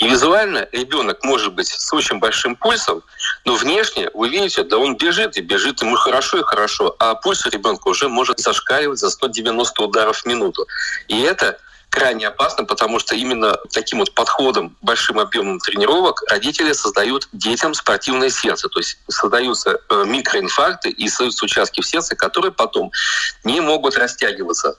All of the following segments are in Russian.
И визуально ребенок может быть с очень большим пульсом, но внешне вы видите, да он бежит, и бежит ему хорошо и хорошо, а пульс у ребенка уже может зашкаливать за 190 ударов в минуту. И это крайне опасно, потому что именно таким вот подходом, большим объемом тренировок родители создают детям спортивное сердце. То есть создаются э, микроинфаркты и создаются участки в сердце, которые потом не могут растягиваться.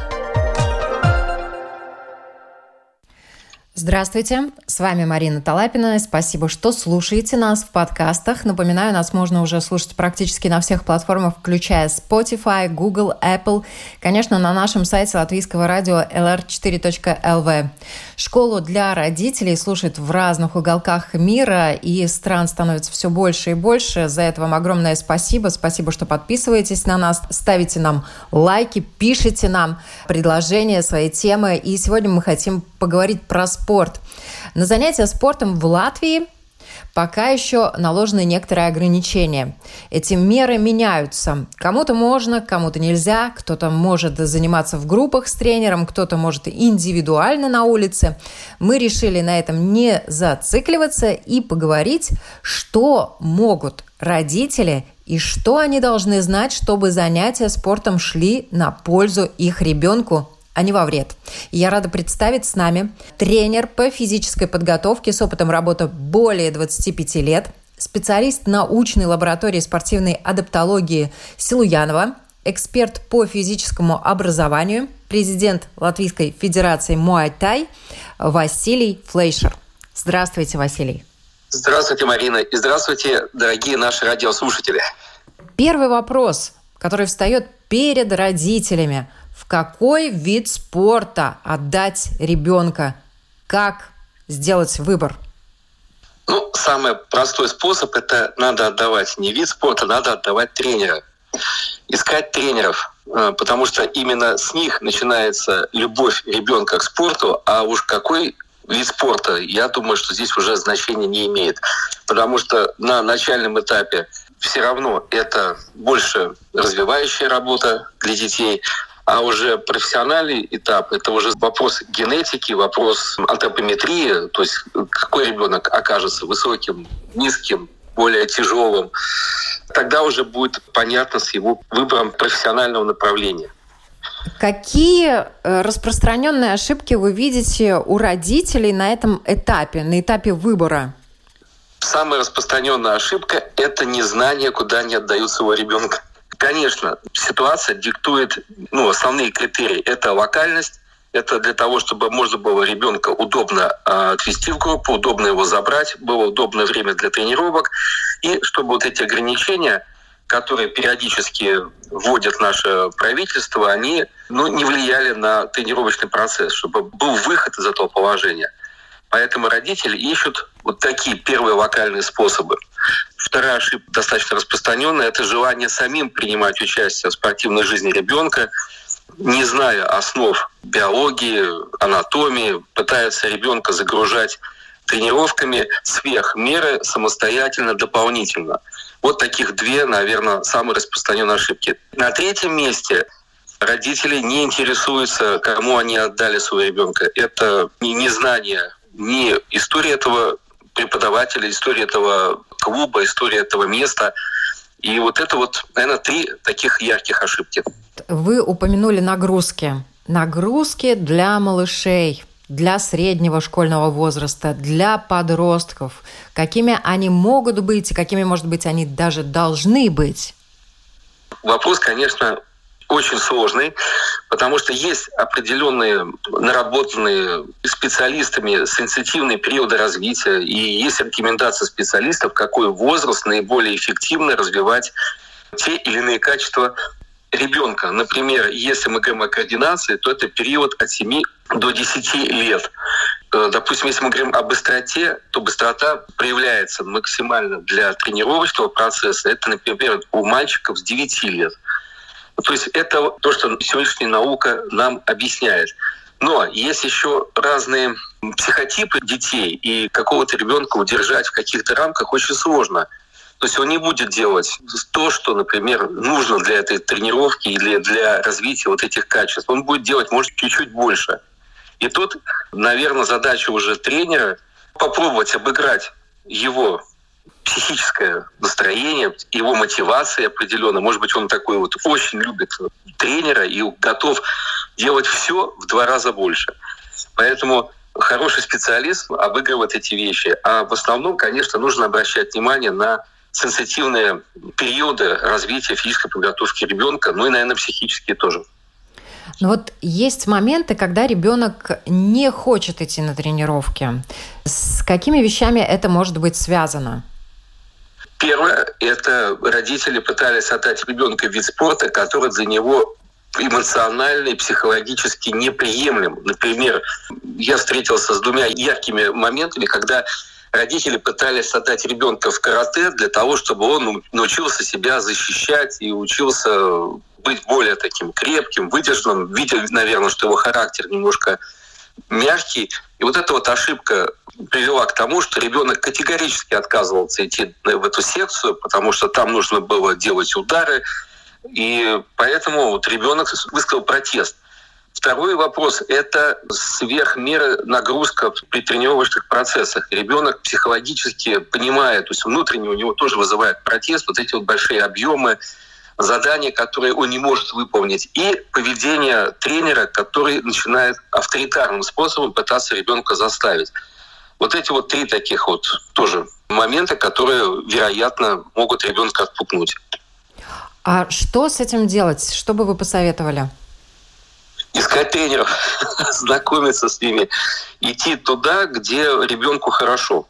Здравствуйте, с вами Марина Талапина. Спасибо, что слушаете нас в подкастах. Напоминаю, нас можно уже слушать практически на всех платформах, включая Spotify, Google, Apple, конечно, на нашем сайте латвийского радио lr4.lv. Школу для родителей слушают в разных уголках мира, и стран становится все больше и больше. За это вам огромное спасибо. Спасибо, что подписываетесь на нас, ставите нам лайки, пишите нам предложения, свои темы. И сегодня мы хотим поговорить про спорт спорт. На занятия спортом в Латвии пока еще наложены некоторые ограничения. Эти меры меняются. Кому-то можно, кому-то нельзя, кто-то может заниматься в группах с тренером, кто-то может индивидуально на улице. Мы решили на этом не зацикливаться и поговорить, что могут родители и что они должны знать, чтобы занятия спортом шли на пользу их ребенку а не во вред. И я рада представить с нами тренер по физической подготовке с опытом работы более 25 лет, специалист научной лаборатории спортивной адаптологии Силуянова, эксперт по физическому образованию, президент Латвийской Федерации Муай-Тай Василий Флейшер. Здравствуйте, Василий. Здравствуйте, Марина. И здравствуйте, дорогие наши радиослушатели. Первый вопрос, который встает перед родителями – какой вид спорта отдать ребенка, как сделать выбор? Ну, самый простой способ – это надо отдавать не вид спорта, надо отдавать тренера. Искать тренеров, э, потому что именно с них начинается любовь ребенка к спорту, а уж какой вид спорта, я думаю, что здесь уже значения не имеет. Потому что на начальном этапе все равно это больше развивающая работа для детей, а уже профессиональный этап – это уже вопрос генетики, вопрос антропометрии, то есть какой ребенок окажется высоким, низким, более тяжелым. Тогда уже будет понятно с его выбором профессионального направления. Какие э, распространенные ошибки вы видите у родителей на этом этапе, на этапе выбора? Самая распространенная ошибка – это незнание, куда они отдают своего ребенка. Конечно, ситуация диктует ну, основные критерии. Это локальность, это для того, чтобы можно было ребенка удобно э, отвести в группу, удобно его забрать, было удобное время для тренировок, и чтобы вот эти ограничения, которые периодически вводит наше правительство, они ну, не влияли на тренировочный процесс, чтобы был выход из этого положения. Поэтому родители ищут вот такие первые локальные способы. Вторая ошибка достаточно распространенная – это желание самим принимать участие в спортивной жизни ребенка, не зная основ биологии, анатомии, пытаются ребенка загружать тренировками сверх меры самостоятельно, дополнительно. Вот таких две, наверное, самые распространенные ошибки. На третьем месте родители не интересуются, кому они отдали своего ребенка. Это не незнание ни истории этого преподавателя, история этого клуба, история этого места. И вот это вот, наверное, три таких ярких ошибки. Вы упомянули нагрузки. Нагрузки для малышей, для среднего школьного возраста, для подростков. Какими они могут быть и какими, может быть, они даже должны быть? Вопрос, конечно, очень сложный, потому что есть определенные наработанные специалистами сенситивные периоды развития, и есть рекомендации специалистов, какой возраст наиболее эффективно развивать те или иные качества ребенка. Например, если мы говорим о координации, то это период от 7 до 10 лет. Э, допустим, если мы говорим о быстроте, то быстрота проявляется максимально для тренировочного процесса. Это, например, у мальчиков с 9 лет. То есть это то, что сегодняшняя наука нам объясняет. Но есть еще разные психотипы детей, и какого-то ребенка удержать в каких-то рамках очень сложно. То есть он не будет делать то, что, например, нужно для этой тренировки или для развития вот этих качеств. Он будет делать, может, чуть-чуть больше. И тут, наверное, задача уже тренера попробовать обыграть его психическое настроение, его мотивация определенно. Может быть, он такой вот очень любит тренера и готов делать все в два раза больше. Поэтому хороший специалист обыгрывает эти вещи. А в основном, конечно, нужно обращать внимание на сенситивные периоды развития физической подготовки ребенка, ну и, наверное, психические тоже. Но вот есть моменты, когда ребенок не хочет идти на тренировки. С какими вещами это может быть связано? Первое – это родители пытались отдать ребенка в вид спорта, который для него эмоционально и психологически неприемлем. Например, я встретился с двумя яркими моментами, когда родители пытались отдать ребенка в карате для того, чтобы он научился себя защищать и учился быть более таким крепким, выдержанным, видя, наверное, что его характер немножко мягкий. И вот эта вот ошибка привела к тому, что ребенок категорически отказывался идти в эту секцию, потому что там нужно было делать удары, и поэтому вот ребенок высказал протест. Второй вопрос – это сверхмера нагрузка при тренировочных процессах. Ребенок психологически понимает, то есть внутренне у него тоже вызывает протест, вот эти вот большие объемы, задания, которые он не может выполнить, и поведение тренера, который начинает авторитарным способом пытаться ребенка заставить. Вот эти вот три таких вот тоже момента, которые, вероятно, могут ребенка отпугнуть. А что с этим делать? Что бы вы посоветовали? Искать тренеров, знакомиться с ними, идти туда, где ребенку хорошо.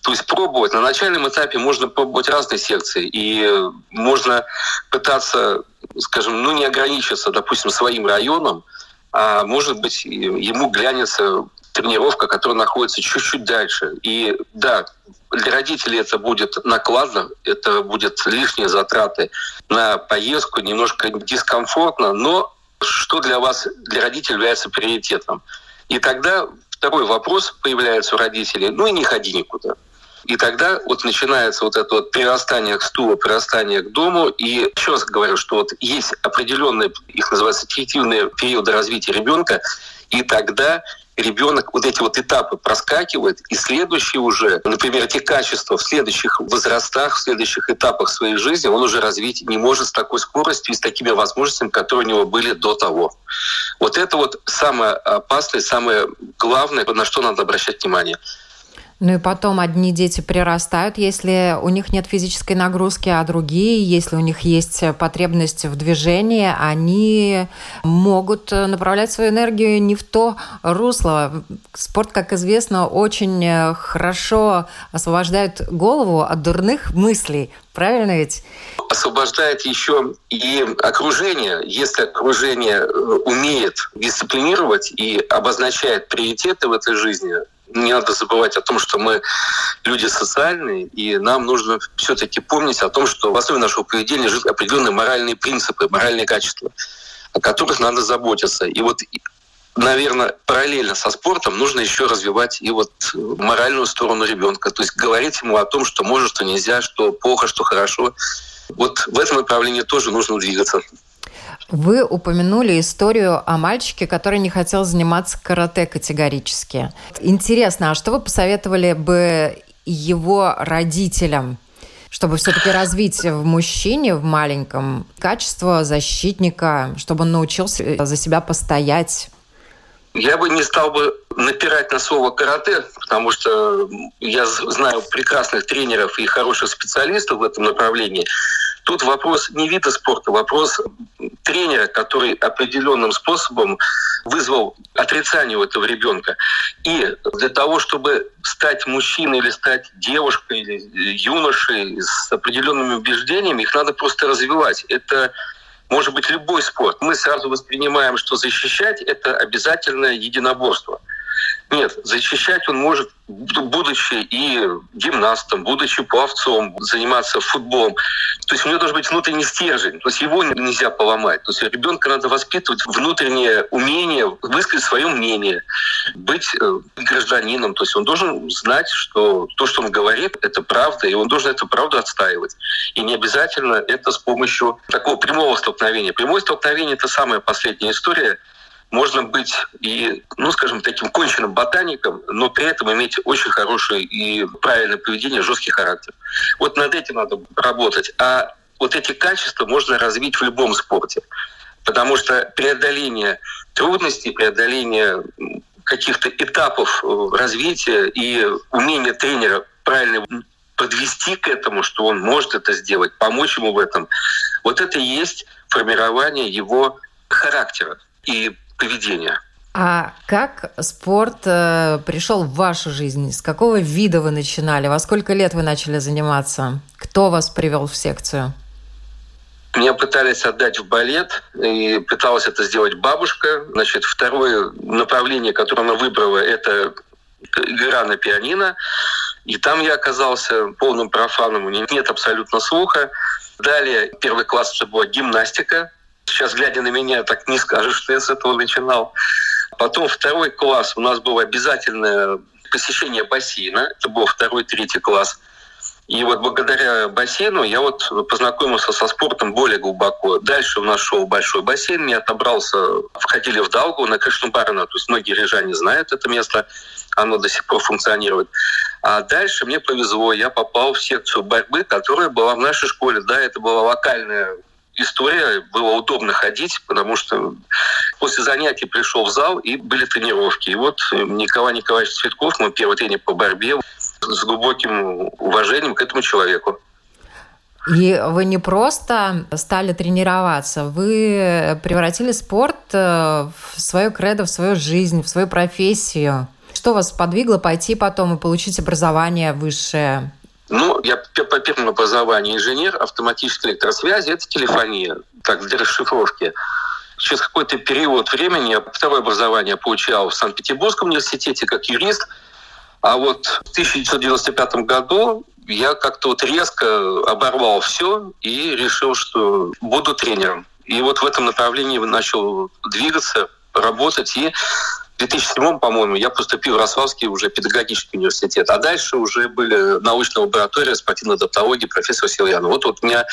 То есть пробовать. На начальном этапе можно пробовать разные секции. И можно пытаться, скажем, ну не ограничиться, допустим, своим районом, а может быть ему глянется тренировка, которая находится чуть-чуть дальше. И да, для родителей это будет накладно, это будет лишние затраты на поездку, немножко дискомфортно, но что для вас, для родителей является приоритетом. И тогда второй вопрос появляется у родителей, ну и не ходи никуда. И тогда вот начинается вот это вот прирастание к стулу, прирастание к дому. И еще раз говорю, что вот есть определенные, их называются фиктивные периоды развития ребенка, и тогда ребенок вот эти вот этапы проскакивает, и следующие уже, например, эти качества в следующих возрастах, в следующих этапах своей жизни он уже развить не может с такой скоростью и с такими возможностями, которые у него были до того. Вот это вот самое опасное, самое главное, на что надо обращать внимание. Ну и потом одни дети прирастают, если у них нет физической нагрузки, а другие, если у них есть потребность в движении, они могут направлять свою энергию не в то русло. Спорт, как известно, очень хорошо освобождает голову от дурных мыслей. Правильно ведь? освобождает еще и окружение. Если окружение умеет дисциплинировать и обозначает приоритеты в этой жизни, не надо забывать о том, что мы люди социальные, и нам нужно все-таки помнить о том, что в основе нашего поведения лежат определенные моральные принципы, моральные качества, о которых надо заботиться. И вот наверное, параллельно со спортом нужно еще развивать и вот моральную сторону ребенка. То есть говорить ему о том, что может, что нельзя, что плохо, что хорошо. Вот в этом направлении тоже нужно двигаться. Вы упомянули историю о мальчике, который не хотел заниматься карате категорически. Интересно, а что вы посоветовали бы его родителям, чтобы все-таки развить в мужчине, в маленьком, качество защитника, чтобы он научился за себя постоять? Я бы не стал бы напирать на слово карате, потому что я знаю прекрасных тренеров и хороших специалистов в этом направлении. Тут вопрос не вида спорта, вопрос тренера, который определенным способом вызвал отрицание у этого ребенка. И для того, чтобы стать мужчиной или стать девушкой или юношей с определенными убеждениями, их надо просто развивать. Это может быть любой спорт. Мы сразу воспринимаем, что защищать – это обязательное единоборство. Нет, защищать он может, будучи и гимнастом, будучи пловцом, заниматься футболом. То есть у него должен быть внутренний стержень. То есть его нельзя поломать. То есть ребенка надо воспитывать внутреннее умение высказать свое мнение, быть э, гражданином. То есть он должен знать, что то, что он говорит, это правда, и он должен эту правду отстаивать. И не обязательно это с помощью такого прямого столкновения. Прямое столкновение — это самая последняя история, можно быть и, ну, скажем, таким конченным ботаником, но при этом иметь очень хорошее и правильное поведение, жесткий характер. Вот над этим надо работать. А вот эти качества можно развить в любом спорте. Потому что преодоление трудностей, преодоление каких-то этапов э, развития и умение тренера правильно подвести к этому, что он может это сделать, помочь ему в этом, вот это и есть формирование его характера. И поведения. А как спорт э, пришел в вашу жизнь? С какого вида вы начинали? Во сколько лет вы начали заниматься? Кто вас привел в секцию? Меня пытались отдать в балет, и пыталась это сделать бабушка. Значит, второе направление, которое она выбрала, это игра на пианино. И там я оказался полным профаном, у меня нет абсолютно слуха. Далее первый класс это была гимнастика. Сейчас, глядя на меня, так не скажешь, что я с этого начинал. Потом второй класс у нас было обязательное посещение бассейна. Это был второй, третий класс. И вот благодаря бассейну я вот познакомился со спортом более глубоко. Дальше у нас шел большой бассейн, я отобрался, входили в Далгу на Кришнабарана, то есть многие рижане знают это место, оно до сих пор функционирует. А дальше мне повезло, я попал в секцию борьбы, которая была в нашей школе. Да, это была локальная история, было удобно ходить, потому что после занятий пришел в зал, и были тренировки. И вот Николай Николаевич Цветков, мой первый тренер по борьбе, с глубоким уважением к этому человеку. И вы не просто стали тренироваться, вы превратили спорт э, в свою кредо, в свою жизнь, в свою профессию. Что вас подвигло пойти потом и получить образование высшее? Ну, я по первому образованию инженер автоматической электросвязи, это телефония, так, для расшифровки. Через какой-то период времени я второе образование получал в Санкт-Петербургском университете как юрист, а вот в 1995 году я как-то вот резко оборвал все и решил, что буду тренером. И вот в этом направлении начал двигаться, работать. И 2007, по-моему, я поступил в Рославский уже педагогический университет, а дальше уже были научная лаборатория спортивной адаптологии профессора Сильяна. Вот, вот у меня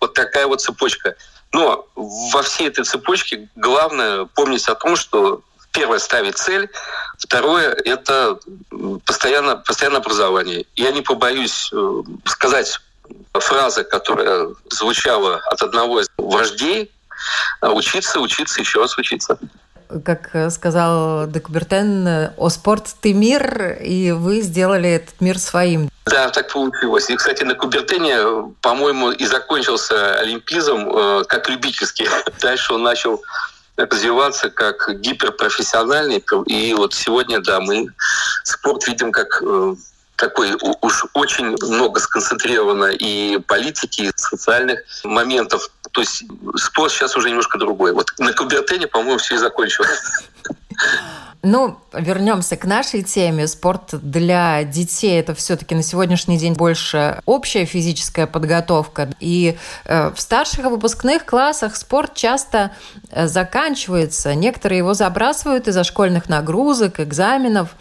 вот такая вот цепочка. Но во всей этой цепочке главное помнить о том, что первое ставить цель, второе это постоянно, постоянное образование. Я не побоюсь э, сказать фраза, которая звучала от одного из вождей, учиться, учиться, еще раз учиться как сказал Декубертен, «О спорт ты мир», и вы сделали этот мир своим. Да, так получилось. И, кстати, на Кубертене, по-моему, и закончился олимпизм э, как любительский. Дальше он начал развиваться как гиперпрофессиональный. И вот сегодня, да, мы спорт видим как э, такой уж очень много сконцентрировано и политики, и социальных моментов. То есть спорт сейчас уже немножко другой. Вот на Кубертене, по-моему, все и закончилось. Ну, вернемся к нашей теме. Спорт для детей это все-таки на сегодняшний день больше общая физическая подготовка. И э, в старших выпускных классах спорт часто э, заканчивается. Некоторые его забрасывают из-за школьных нагрузок, экзаменов.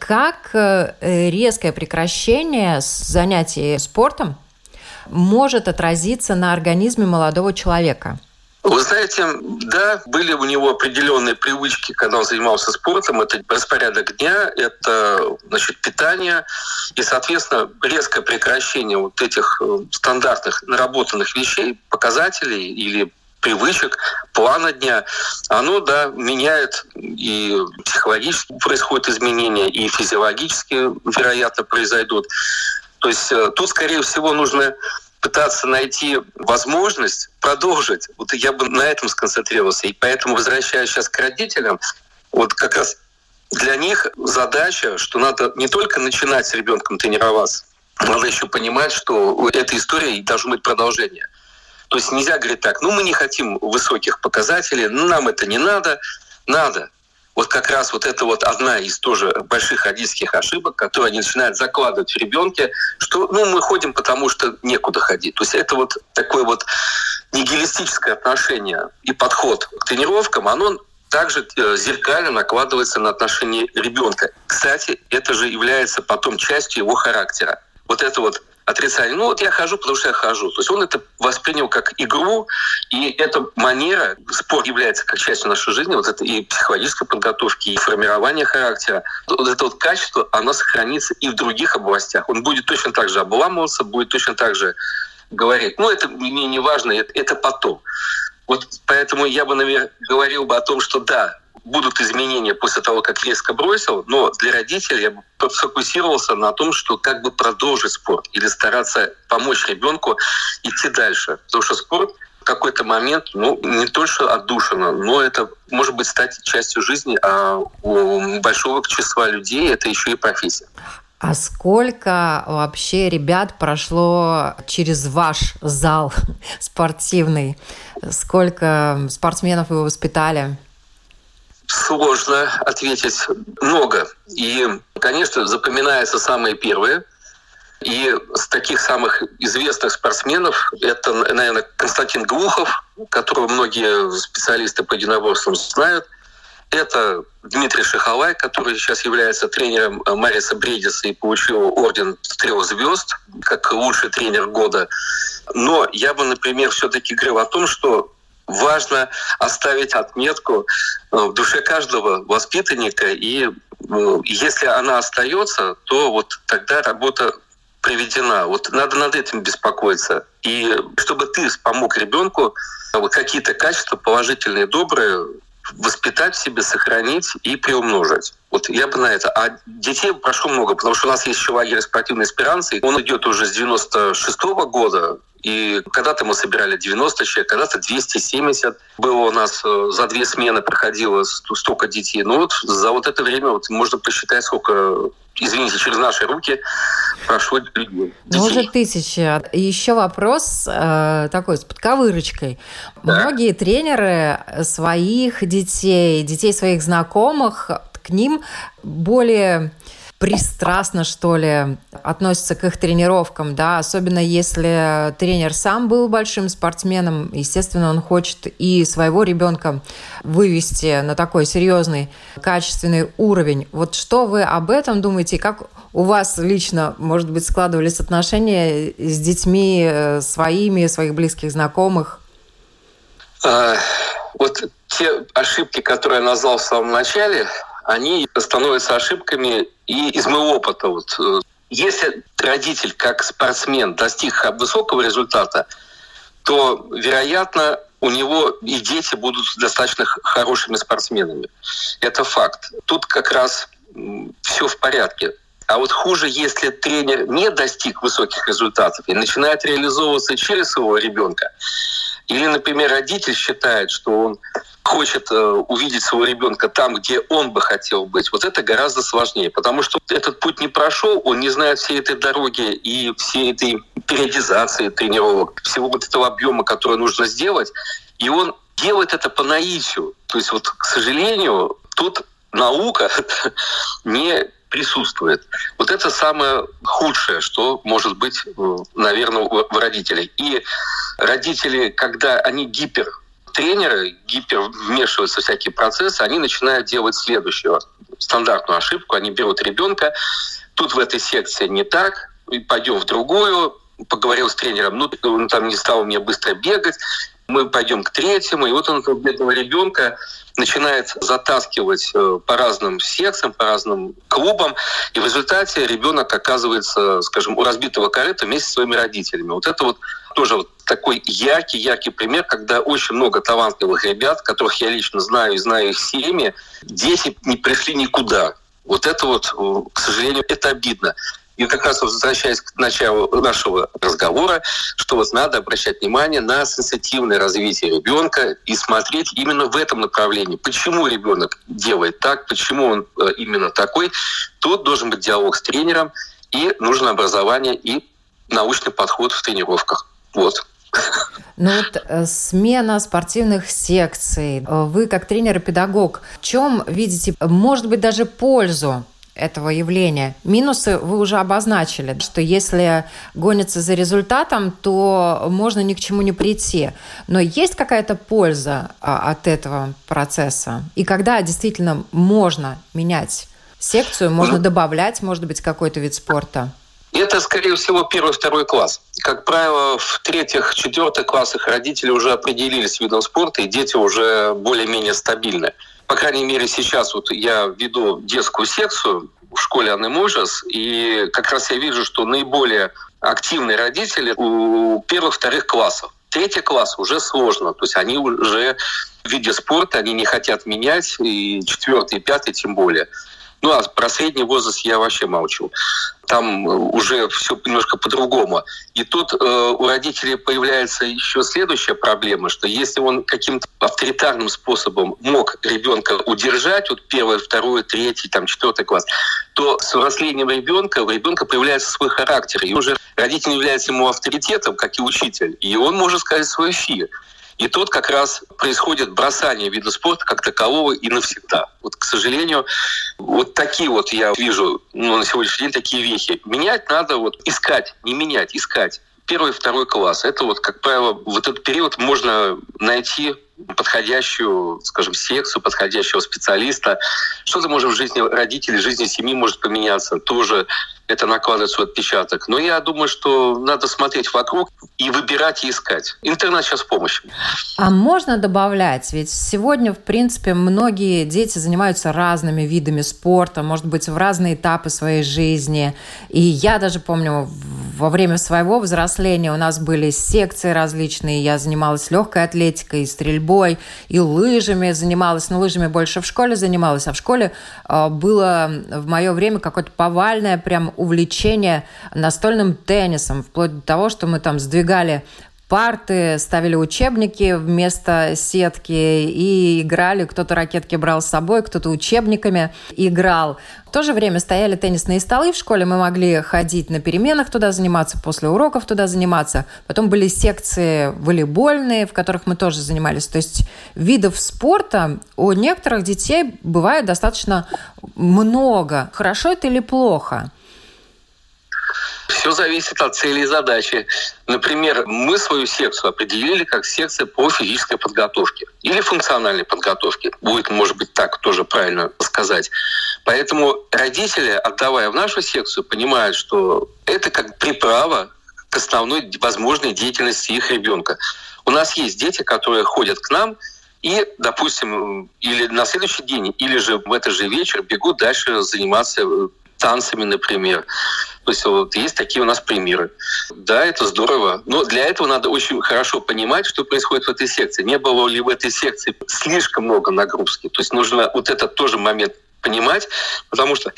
Как э, резкое прекращение занятий спортом может отразиться на организме молодого человека? Вы знаете, да, были у него определенные привычки, когда он занимался спортом. Это распорядок дня, это значит, питание. И, соответственно, резкое прекращение вот этих э, стандартных наработанных вещей, показателей или привычек, плана дня, оно, да, меняет и психологически происходят изменения, и физиологически, вероятно, произойдут. То есть э, тут, скорее всего, нужно пытаться найти возможность продолжить. Вот я бы на этом сконцентрировался. И поэтому, возвращаясь сейчас к родителям, вот как раз для них задача, что надо не только начинать с ребенком тренироваться, надо еще понимать, что у этой истории должно быть продолжение. То есть нельзя говорить так, ну мы не хотим высоких показателей, ну нам это не надо, надо. Вот как раз вот это вот одна из тоже больших родительских ошибок, которые они начинают закладывать в ребенке, что ну, мы ходим, потому что некуда ходить. То есть это вот такое вот нигилистическое отношение и подход к тренировкам, оно также э, зеркально накладывается на отношение ребенка. Кстати, это же является потом частью его характера. Вот это вот отрицание. Ну вот я хожу, потому что я хожу. То есть он это воспринял как игру, и эта манера, спорт является как частью нашей жизни, вот это и психологической подготовки, и формирования характера. Вот это вот качество, оно сохранится и в других областях. Он будет точно так же обламываться, будет точно так же говорить. Ну это мне не важно, это, это потом. Вот поэтому я бы, наверное, говорил бы о том, что да, будут изменения после того, как резко бросил, но для родителей я бы сфокусировался на том, что как бы продолжить спорт или стараться помочь ребенку идти дальше. Потому что спорт в какой-то момент, ну, не только отдушина, но это может быть стать частью жизни, а у большого числа людей это еще и профессия. А сколько вообще ребят прошло через ваш зал спортивный? Сколько спортсменов вы воспитали? Сложно ответить. Много. И, конечно, запоминаются самые первые. И с таких самых известных спортсменов это, наверное, Константин Глухов, которого многие специалисты по единоборствам знают. Это Дмитрий Шиховай, который сейчас является тренером Мариса Бредиса и получил орден трех звезд как лучший тренер года. Но я бы, например, все-таки говорил о том, что важно оставить отметку э, в душе каждого воспитанника, и э, если она остается, то вот тогда работа приведена. Вот надо над этим беспокоиться. И чтобы ты помог ребенку вот какие-то качества положительные, добрые, воспитать в себе, сохранить и приумножить. Вот я бы на это. А детей прошло много, потому что у нас есть еще лагерь спортивной эсперанцы. Он идет уже с 96 -го года. И когда-то мы собирали 90 человек, когда-то 270. Было у нас э, за две смены проходило столько детей. Ну вот за вот это время вот можно посчитать, сколько, извините, через наши руки прошло людей. Ну, уже тысяча. Еще вопрос э, такой с подковырочкой. Да. Многие тренеры своих детей, детей своих знакомых, к ним более пристрастно, что ли, относится к их тренировкам, да, особенно если тренер сам был большим спортсменом, естественно, он хочет и своего ребенка вывести на такой серьезный, качественный уровень. Вот что вы об этом думаете? Как у вас лично, может быть, складывались отношения с детьми э, своими, своих близких знакомых? А, вот те ошибки, которые я назвал в самом начале, они становятся ошибками и из моего опыта. Вот, э, если родитель как спортсмен достиг высокого результата, то, вероятно, у него и дети будут достаточно хорошими спортсменами. Это факт. Тут как раз все в порядке. А вот хуже, если тренер не достиг высоких результатов и начинает реализовываться через своего ребенка. Или, например, родитель считает, что он хочет э, увидеть своего ребенка там, где он бы хотел быть, вот это гораздо сложнее, потому что этот путь не прошел, он не знает всей этой дороги и всей этой периодизации тренировок, всего вот этого объема, который нужно сделать, и он делает это по наитию. То есть вот, к сожалению, тут наука не присутствует. Вот это самое худшее, что может быть, э, наверное, у родителей. И родители, когда они гипер тренеры гипер вмешиваются в всякие процессы, они начинают делать следующую стандартную ошибку. Они берут ребенка, тут в этой секции не так, пойдем в другую, поговорил с тренером, ну, он там не стал мне быстро бегать, мы пойдем к третьему, и вот он этого ребенка начинает затаскивать э, по разным секциям, по разным клубам, и в результате ребенок оказывается, скажем, у разбитого корыта вместе с своими родителями. Вот это вот тоже вот такой яркий-яркий пример, когда очень много талантливых ребят, которых я лично знаю и знаю их семьи, дети не пришли никуда. Вот это вот, э, к сожалению, это обидно. И как раз возвращаясь к началу нашего разговора, что вот надо обращать внимание на сенситивное развитие ребенка и смотреть именно в этом направлении. Почему ребенок делает так, почему он э, именно такой. Тут должен быть диалог с тренером, и нужно образование и научный подход в тренировках. Вот. Ну вот э, смена спортивных секций. Э, вы как тренер и педагог, в чем видите, может быть, даже пользу этого явления. Минусы вы уже обозначили, что если гонится за результатом, то можно ни к чему не прийти. Но есть какая-то польза а, от этого процесса? И когда действительно можно менять секцию, можно добавлять, может быть, какой-то вид спорта? Это, скорее всего, первый, второй класс. Как правило, в третьих, четвертых классах родители уже определились с видом спорта, и дети уже более-менее стабильны. По крайней мере, сейчас вот я веду детскую секцию в школе Анны Можес, и как раз я вижу, что наиболее активные родители у первых, вторых классов. Третий класс уже сложно, то есть они уже в виде спорта, они не хотят менять, и четвертый, и пятый тем более. Ну, а про средний возраст я вообще молчу. Там э, уже все немножко по-другому. И тут э, у родителей появляется еще следующая проблема, что если он каким-то авторитарным способом мог ребенка удержать, вот первый, второй, третий, там, четвертый класс, то с взрослением ребенка у ребенка появляется свой характер. И уже родитель является ему авторитетом, как и учитель. И он может сказать свой фи. И тут как раз происходит бросание вида спорта как такового и навсегда. Вот, к сожалению, вот такие вот я вижу ну, на сегодняшний день такие вехи. Менять надо вот искать, не менять, искать. Первый, второй класс. Это вот, как правило, в этот период можно найти подходящую, скажем, секцию, подходящего специалиста. Что-то может в жизни родителей, в жизни семьи может поменяться. Тоже это накладывает свой отпечаток. Но я думаю, что надо смотреть вокруг и выбирать и искать. Интернет сейчас в помощи. А можно добавлять? Ведь сегодня, в принципе, многие дети занимаются разными видами спорта, может быть, в разные этапы своей жизни. И я даже помню, во время своего взросления у нас были секции различные. Я занималась легкой атлетикой, стрельбой, и лыжами занималась. Но лыжами больше в школе занималась. А в школе э, было в мое время какое-то повальное прям увлечение настольным теннисом, вплоть до того, что мы там сдвигали парты, ставили учебники вместо сетки и играли. Кто-то ракетки брал с собой, кто-то учебниками играл. В то же время стояли теннисные столы в школе, мы могли ходить на переменах туда заниматься, после уроков туда заниматься. Потом были секции волейбольные, в которых мы тоже занимались. То есть видов спорта у некоторых детей бывает достаточно много. Хорошо это или плохо? Все зависит от цели и задачи. Например, мы свою секцию определили как секция по физической подготовке или функциональной подготовке. Будет, может быть, так тоже правильно сказать. Поэтому родители, отдавая в нашу секцию, понимают, что это как приправа к основной возможной деятельности их ребенка. У нас есть дети, которые ходят к нам и, допустим, или на следующий день, или же в этот же вечер бегут дальше заниматься э, танцами, например. То есть вот есть такие у нас примеры. Да, это здорово. Но для этого надо очень хорошо понимать, что происходит в этой секции. Не было ли в этой секции слишком много нагрузки. То есть нужно вот этот тоже момент понимать, потому что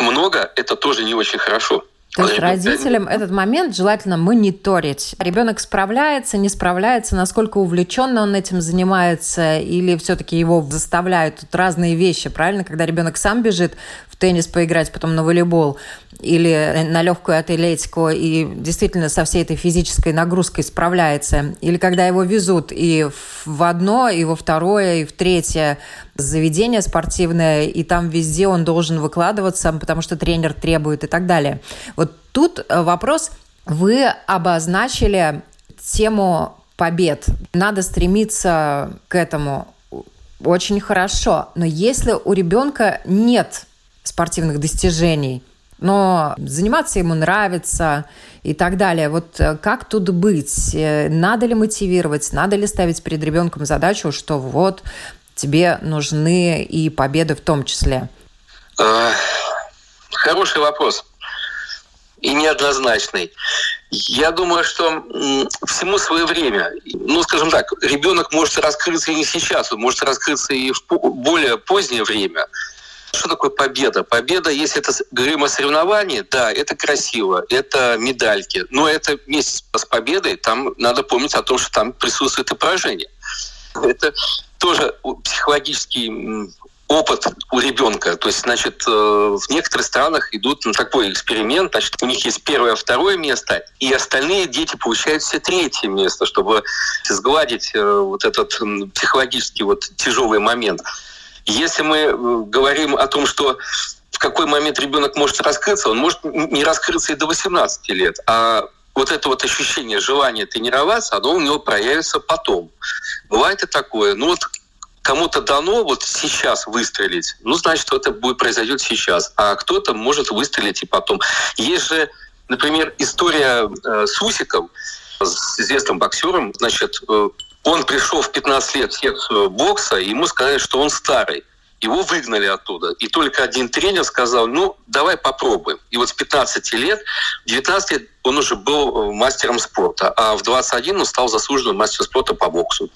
много — это тоже не очень хорошо. То есть родителям этот момент желательно мониторить. Ребенок справляется, не справляется, насколько увлеченно он этим занимается, или все-таки его заставляют тут разные вещи, правильно? Когда ребенок сам бежит теннис поиграть, потом на волейбол или на легкую атлетику и действительно со всей этой физической нагрузкой справляется. Или когда его везут и в одно, и во второе, и в третье заведение спортивное, и там везде он должен выкладываться, потому что тренер требует и так далее. Вот тут э, вопрос, вы обозначили тему побед. Надо стремиться к этому очень хорошо. Но если у ребенка нет спортивных достижений, но заниматься ему нравится и так далее. Вот э, как тут быть? Э, надо ли мотивировать? Надо ли ставить перед ребенком задачу, что вот тебе нужны и победы в том числе? Хороший вопрос и неоднозначный. Я думаю, что всему свое время. Ну, скажем так, ребенок может раскрыться и не сейчас, он может раскрыться и в более позднее время. Что такое победа? Победа, если это говорим о соревновании, да, это красиво, это медальки. Но это вместе с победой, там надо помнить о том, что там присутствует и поражение. Это тоже психологический опыт у ребенка. То есть, значит, э, в некоторых странах идут на такой эксперимент, значит, у них есть первое, второе место, и остальные дети получают все третье место, чтобы сгладить э, вот этот психологический вот тяжелый момент. Если мы э, говорим о том, что в какой момент ребенок может раскрыться, он может не раскрыться и до 18 лет, а вот это вот ощущение желания тренироваться, оно у него проявится потом. Бывает и такое. Ну вот кому-то дано вот сейчас выстрелить, ну, значит, это будет произойдет сейчас. А кто-то может выстрелить и потом. Есть же, например, история э, с Усиком, с известным боксером. Значит, э, он пришел в 15 лет в секцию бокса, и ему сказали, что он старый. Его выгнали оттуда. И только один тренер сказал, ну, давай попробуем. И вот с 15 лет, 19 лет он уже был э, мастером спорта, а в 21 он стал заслуженным мастером спорта по боксу.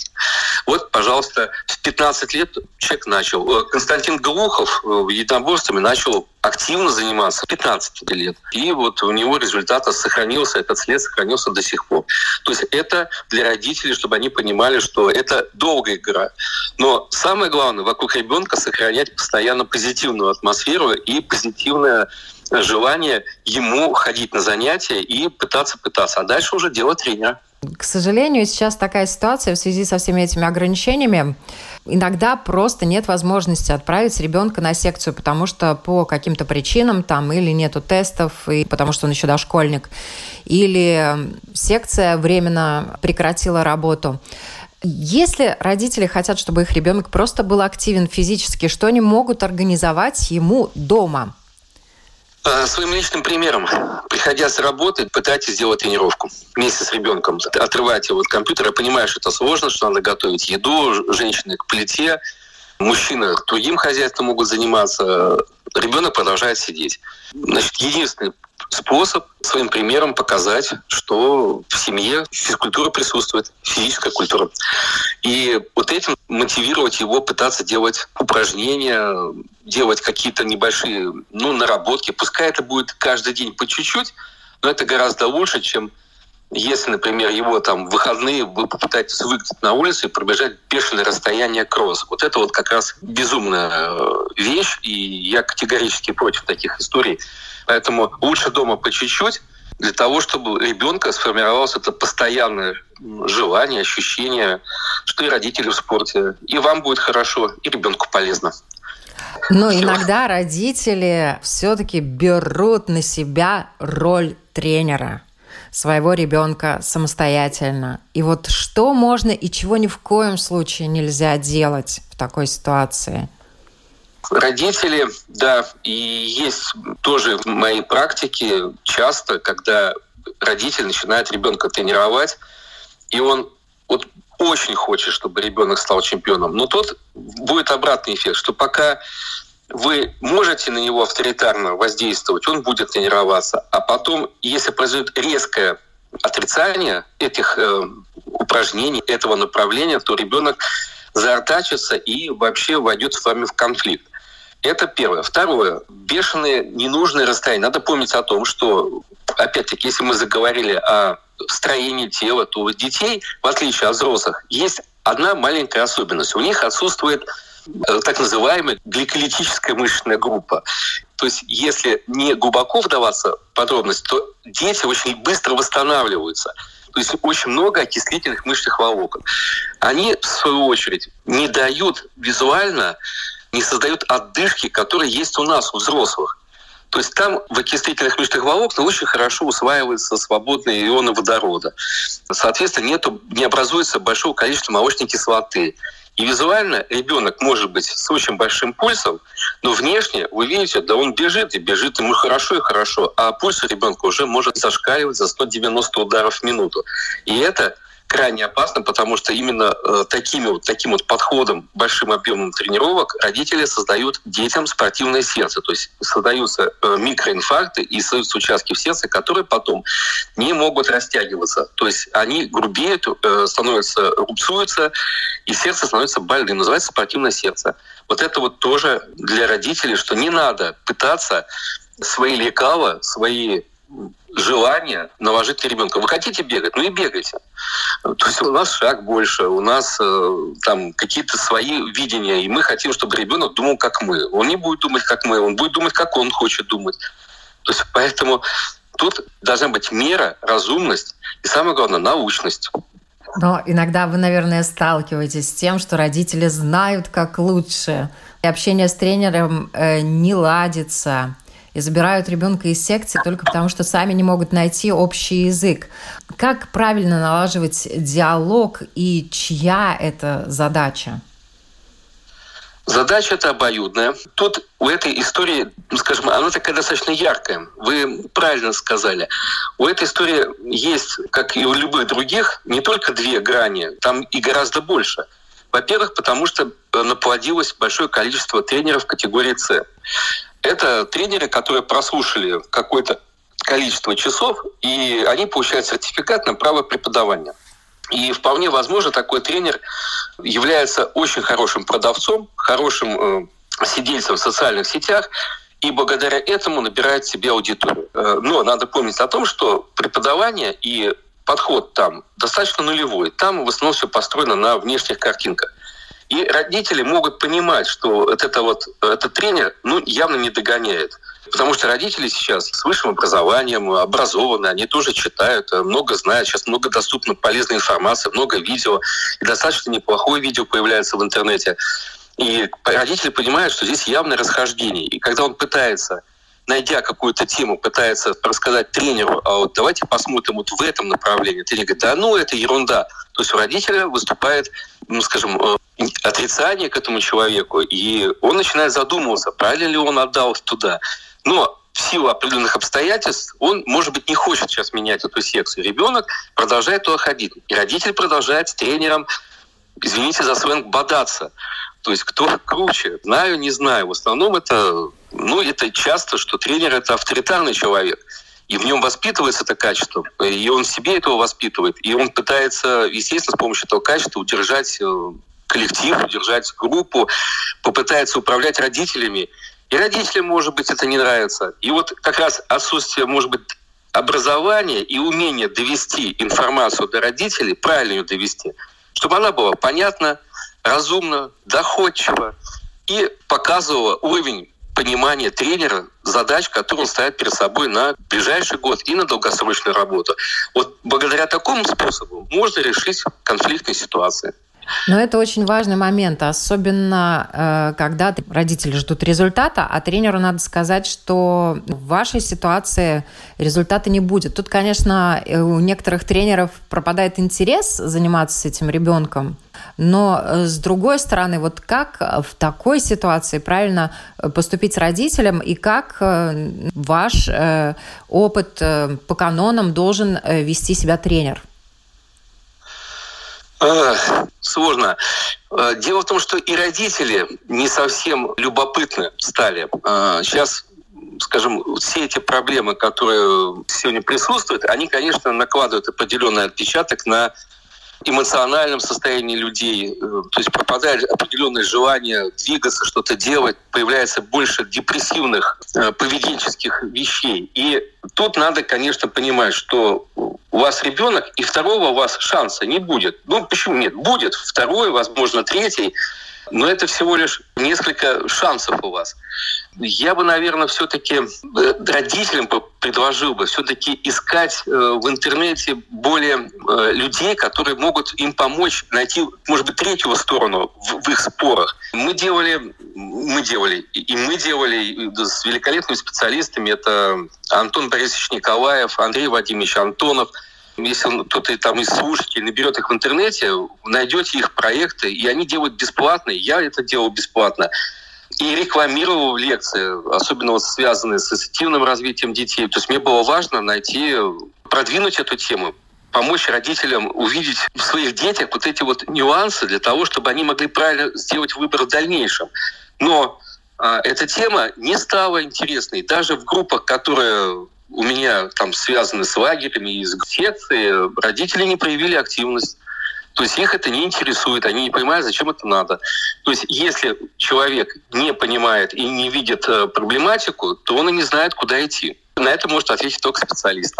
Вот, пожалуйста, в 15 лет человек начал. Э, Константин Глухов э, единоборствами начал активно заниматься 15 лет. И вот у него результат сохранился, этот след сохранился до сих пор. То есть это для родителей, чтобы они понимали, что это долгая игра. Но самое главное, вокруг ребенка сохранять постоянно позитивную атмосферу и позитивное желание ему ходить на занятия и пытаться пытаться. А дальше уже дело тренера. К сожалению, сейчас такая ситуация в связи со всеми этими ограничениями. Иногда просто нет возможности отправить ребенка на секцию, потому что по каким-то причинам там или нету тестов, и потому что он еще дошкольник, или секция временно прекратила работу. Если родители хотят, чтобы их ребенок просто был активен физически, что они могут организовать ему дома? Э, своим личным примером, приходя с работы, пытайтесь сделать тренировку вместе с ребенком. Отрывайте его от компьютера, понимаю, что это сложно, что надо готовить еду, женщины к плите, мужчины другим хозяйством могут заниматься, ребенок продолжает сидеть. Значит, единственный способ своим примером показать, что в семье физкультура присутствует, физическая культура. И вот этим мотивировать его пытаться делать упражнения, делать какие-то небольшие ну, наработки. Пускай это будет каждый день по чуть-чуть, но это гораздо лучше, чем если, например, его там выходные вы попытаетесь выйти на улицу и пробежать бешеное расстояние кросс. Вот это вот как раз безумная э, вещь, и я категорически против таких историй. Поэтому лучше дома по чуть-чуть, для того, чтобы у ребенка сформировалось это постоянное желание, ощущение, что и родители в спорте, и вам будет хорошо, и ребенку полезно. Но Все. иногда родители все-таки берут на себя роль тренера своего ребенка самостоятельно. И вот что можно и чего ни в коем случае нельзя делать в такой ситуации? Родители, да, и есть тоже в моей практике часто, когда родитель начинает ребенка тренировать, и он вот очень хочет, чтобы ребенок стал чемпионом. Но тут будет обратный эффект, что пока вы можете на него авторитарно воздействовать, он будет тренироваться, а потом, если произойдет резкое отрицание этих э, упражнений, этого направления, то ребенок заортачится и вообще войдет с вами в конфликт. Это первое. Второе. Бешеные ненужные расстояния. Надо помнить о том, что, опять-таки, если мы заговорили о строении тела, то у детей, в отличие от взрослых, есть одна маленькая особенность. У них отсутствует э, так называемая гликолитическая мышечная группа. То есть, если не глубоко вдаваться в подробности, то дети очень быстро восстанавливаются. То есть очень много окислительных мышечных волокон. Они, в свою очередь, не дают визуально не создают отдышки, которые есть у нас, у взрослых. То есть там в окислительных мышечных волокнах очень хорошо усваиваются свободные ионы водорода. Соответственно, нету, не образуется большого количества молочной кислоты. И визуально ребенок может быть с очень большим пульсом, но внешне вы видите, да он бежит и бежит ему хорошо и хорошо, а пульс у ребенка уже может зашкаливать за 190 ударов в минуту. И это крайне опасно, потому что именно э, такими вот, таким вот подходом, большим объемом тренировок родители создают детям спортивное сердце. То есть создаются э, микроинфаркты и создаются участки в сердце, которые потом не могут растягиваться. То есть они грубеют, э, становятся, рубцуются, и сердце становится больным. Называется спортивное сердце. Вот это вот тоже для родителей, что не надо пытаться свои лекала, свои желание наложить на ребенка. Вы хотите бегать? Ну и бегайте. То есть у нас шаг больше, у нас э, там какие-то свои видения, и мы хотим, чтобы ребенок думал, как мы. Он не будет думать, как мы, он будет думать, как он хочет думать. То есть поэтому тут должна быть мера, разумность и, самое главное, научность. Но иногда вы, наверное, сталкиваетесь с тем, что родители знают, как лучше. И общение с тренером э, не ладится и забирают ребенка из секции только потому, что сами не могут найти общий язык. Как правильно налаживать диалог и чья это задача? Задача это обоюдная. Тут у этой истории, ну, скажем, она такая достаточно яркая. Вы правильно сказали. У этой истории есть, как и у любых других, не только две грани, там и гораздо больше. Во-первых, потому что наплодилось большое количество тренеров категории С. Это тренеры, которые прослушали какое-то количество часов, и они получают сертификат на право преподавания. И вполне возможно, такой тренер является очень хорошим продавцом, хорошим э, сидельцем в социальных сетях, и благодаря этому набирает себе аудиторию. Э, но надо помнить о том, что преподавание и подход там достаточно нулевой. Там в основном все построено на внешних картинках. И родители могут понимать, что вот это вот, этот тренер ну, явно не догоняет. Потому что родители сейчас с высшим образованием, образованы, они тоже читают, много знают, сейчас много доступно полезной информации, много видео, и достаточно неплохое видео появляется в интернете. И родители понимают, что здесь явное расхождение. И когда он пытается найдя какую-то тему, пытается рассказать тренеру, а вот давайте посмотрим вот в этом направлении. Тренер говорит, да ну это ерунда. То есть у родителя выступает, ну скажем, э, отрицание к этому человеку, и он начинает задумываться, правильно ли он отдал туда. Но в силу определенных обстоятельств он, может быть, не хочет сейчас менять эту секцию. Ребенок продолжает туда ходить. И родитель продолжает с тренером, извините за сленг, бодаться. То есть кто круче? Знаю, не знаю. В основном это, ну, это часто, что тренер – это авторитарный человек. И в нем воспитывается это качество, и он себе этого воспитывает. И он пытается, естественно, с помощью этого качества удержать э, коллектив, удержать группу, попытается управлять родителями. И родителям, может быть, это не нравится. И вот как раз отсутствие, может быть, образования и умения довести информацию до родителей, правильно ее довести, чтобы она была понятна, разумна, доходчива и показывала уровень понимания тренера задач, которые он ставит перед собой на ближайший год и на долгосрочную работу. Вот благодаря такому способу можно решить конфликтные ситуации. Но это очень важный момент, особенно э, когда родители ждут результата, а тренеру надо сказать, что в вашей ситуации результата не будет. Тут, конечно, э, у некоторых тренеров пропадает интерес заниматься с этим ребенком, но э, с другой стороны, вот как в такой ситуации правильно поступить с родителем и как ваш опыт по канонам должен вести себя тренер? Сложно. Э, дело в том, что и родители не совсем любопытны стали. Сейчас скажем, все эти проблемы, которые сегодня присутствуют, они, конечно, накладывают определенный отпечаток на эмоциональном состоянии людей. Э, то есть пропадает определенное желание двигаться, что-то делать, появляется больше депрессивных э, поведенческих вещей. И тут надо, конечно, понимать, что у вас ребенок, и второго у вас шанса не будет. Ну, почему нет? Будет второй, возможно, третий. Но это всего лишь несколько шансов у вас. Я бы, наверное, все-таки э, родителям предложил бы все-таки искать э, в интернете более э, людей, которые могут им помочь найти, может быть, третью сторону в, их спорах. Мы делали, мы делали, и мы делали с великолепными специалистами. Это Антон Борисович Николаев, Андрей Вадимович Антонов – если кто-то там из слушателей наберет их в интернете, найдете их проекты, и они делают бесплатно, я это делал бесплатно. И рекламировал лекции, особенно вот связанные с ассоциативным развитием детей. То есть мне было важно найти, продвинуть эту тему, помочь родителям увидеть в своих детях вот эти вот нюансы для того, чтобы они могли правильно сделать выбор в дальнейшем. Но а, эта тема не стала интересной. Даже в группах, которые у меня там связаны с лагерями, из секции, родители не проявили активность. То есть их это не интересует, они не понимают, зачем это надо. То есть если человек не понимает и не видит э, проблематику, то он и не знает, куда идти. На это может ответить только специалист.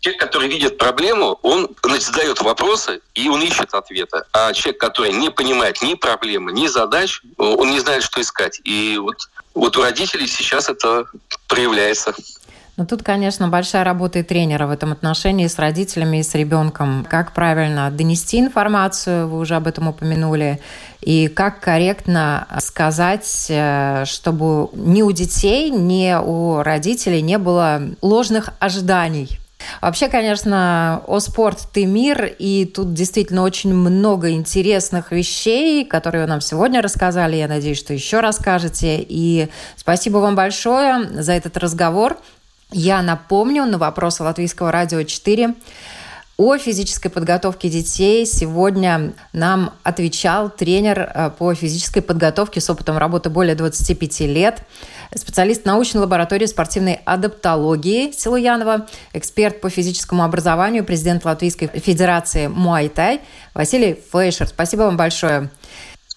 Человек, который видит проблему, он задает вопросы, и он ищет ответа. А человек, который не понимает ни проблемы, ни задач, он не знает, что искать. И вот, вот у родителей сейчас это проявляется. Но тут, конечно, большая работа и тренера в этом отношении с родителями и с ребенком. Как правильно донести информацию, вы уже об этом упомянули, и как корректно сказать, э, чтобы ни у детей, ни у родителей не было ложных ожиданий Вообще, конечно, о спорт ты мир, и тут действительно очень много интересных вещей, которые вы нам сегодня рассказали. Я надеюсь, что еще расскажете. И спасибо вам большое за этот разговор. Я напомню на вопрос Латвийского радио 4 о физической подготовке детей сегодня нам отвечал тренер э, по физической подготовке с опытом работы более 25 лет, специалист научной лаборатории спортивной адаптологии Силуянова, эксперт по физическому образованию, президент Латвийской Федерации Муайтай Василий Фейшер. Спасибо вам большое.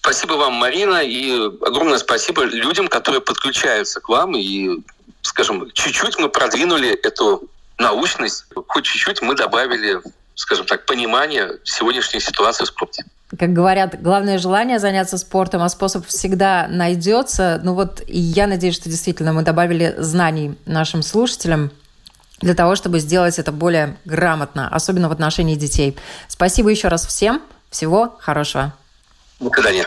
Спасибо вам, Марина, и огромное спасибо людям, которые подключаются к вам. И, скажем, чуть-чуть мы продвинули эту научность, хоть чуть-чуть мы добавили, скажем так, понимание сегодняшней ситуации в спорте. Как говорят, главное желание заняться спортом, а способ всегда найдется. Ну вот, и я надеюсь, что действительно мы добавили знаний нашим слушателям для того, чтобы сделать это более грамотно, особенно в отношении детей. Спасибо еще раз всем. Всего хорошего. До свидания.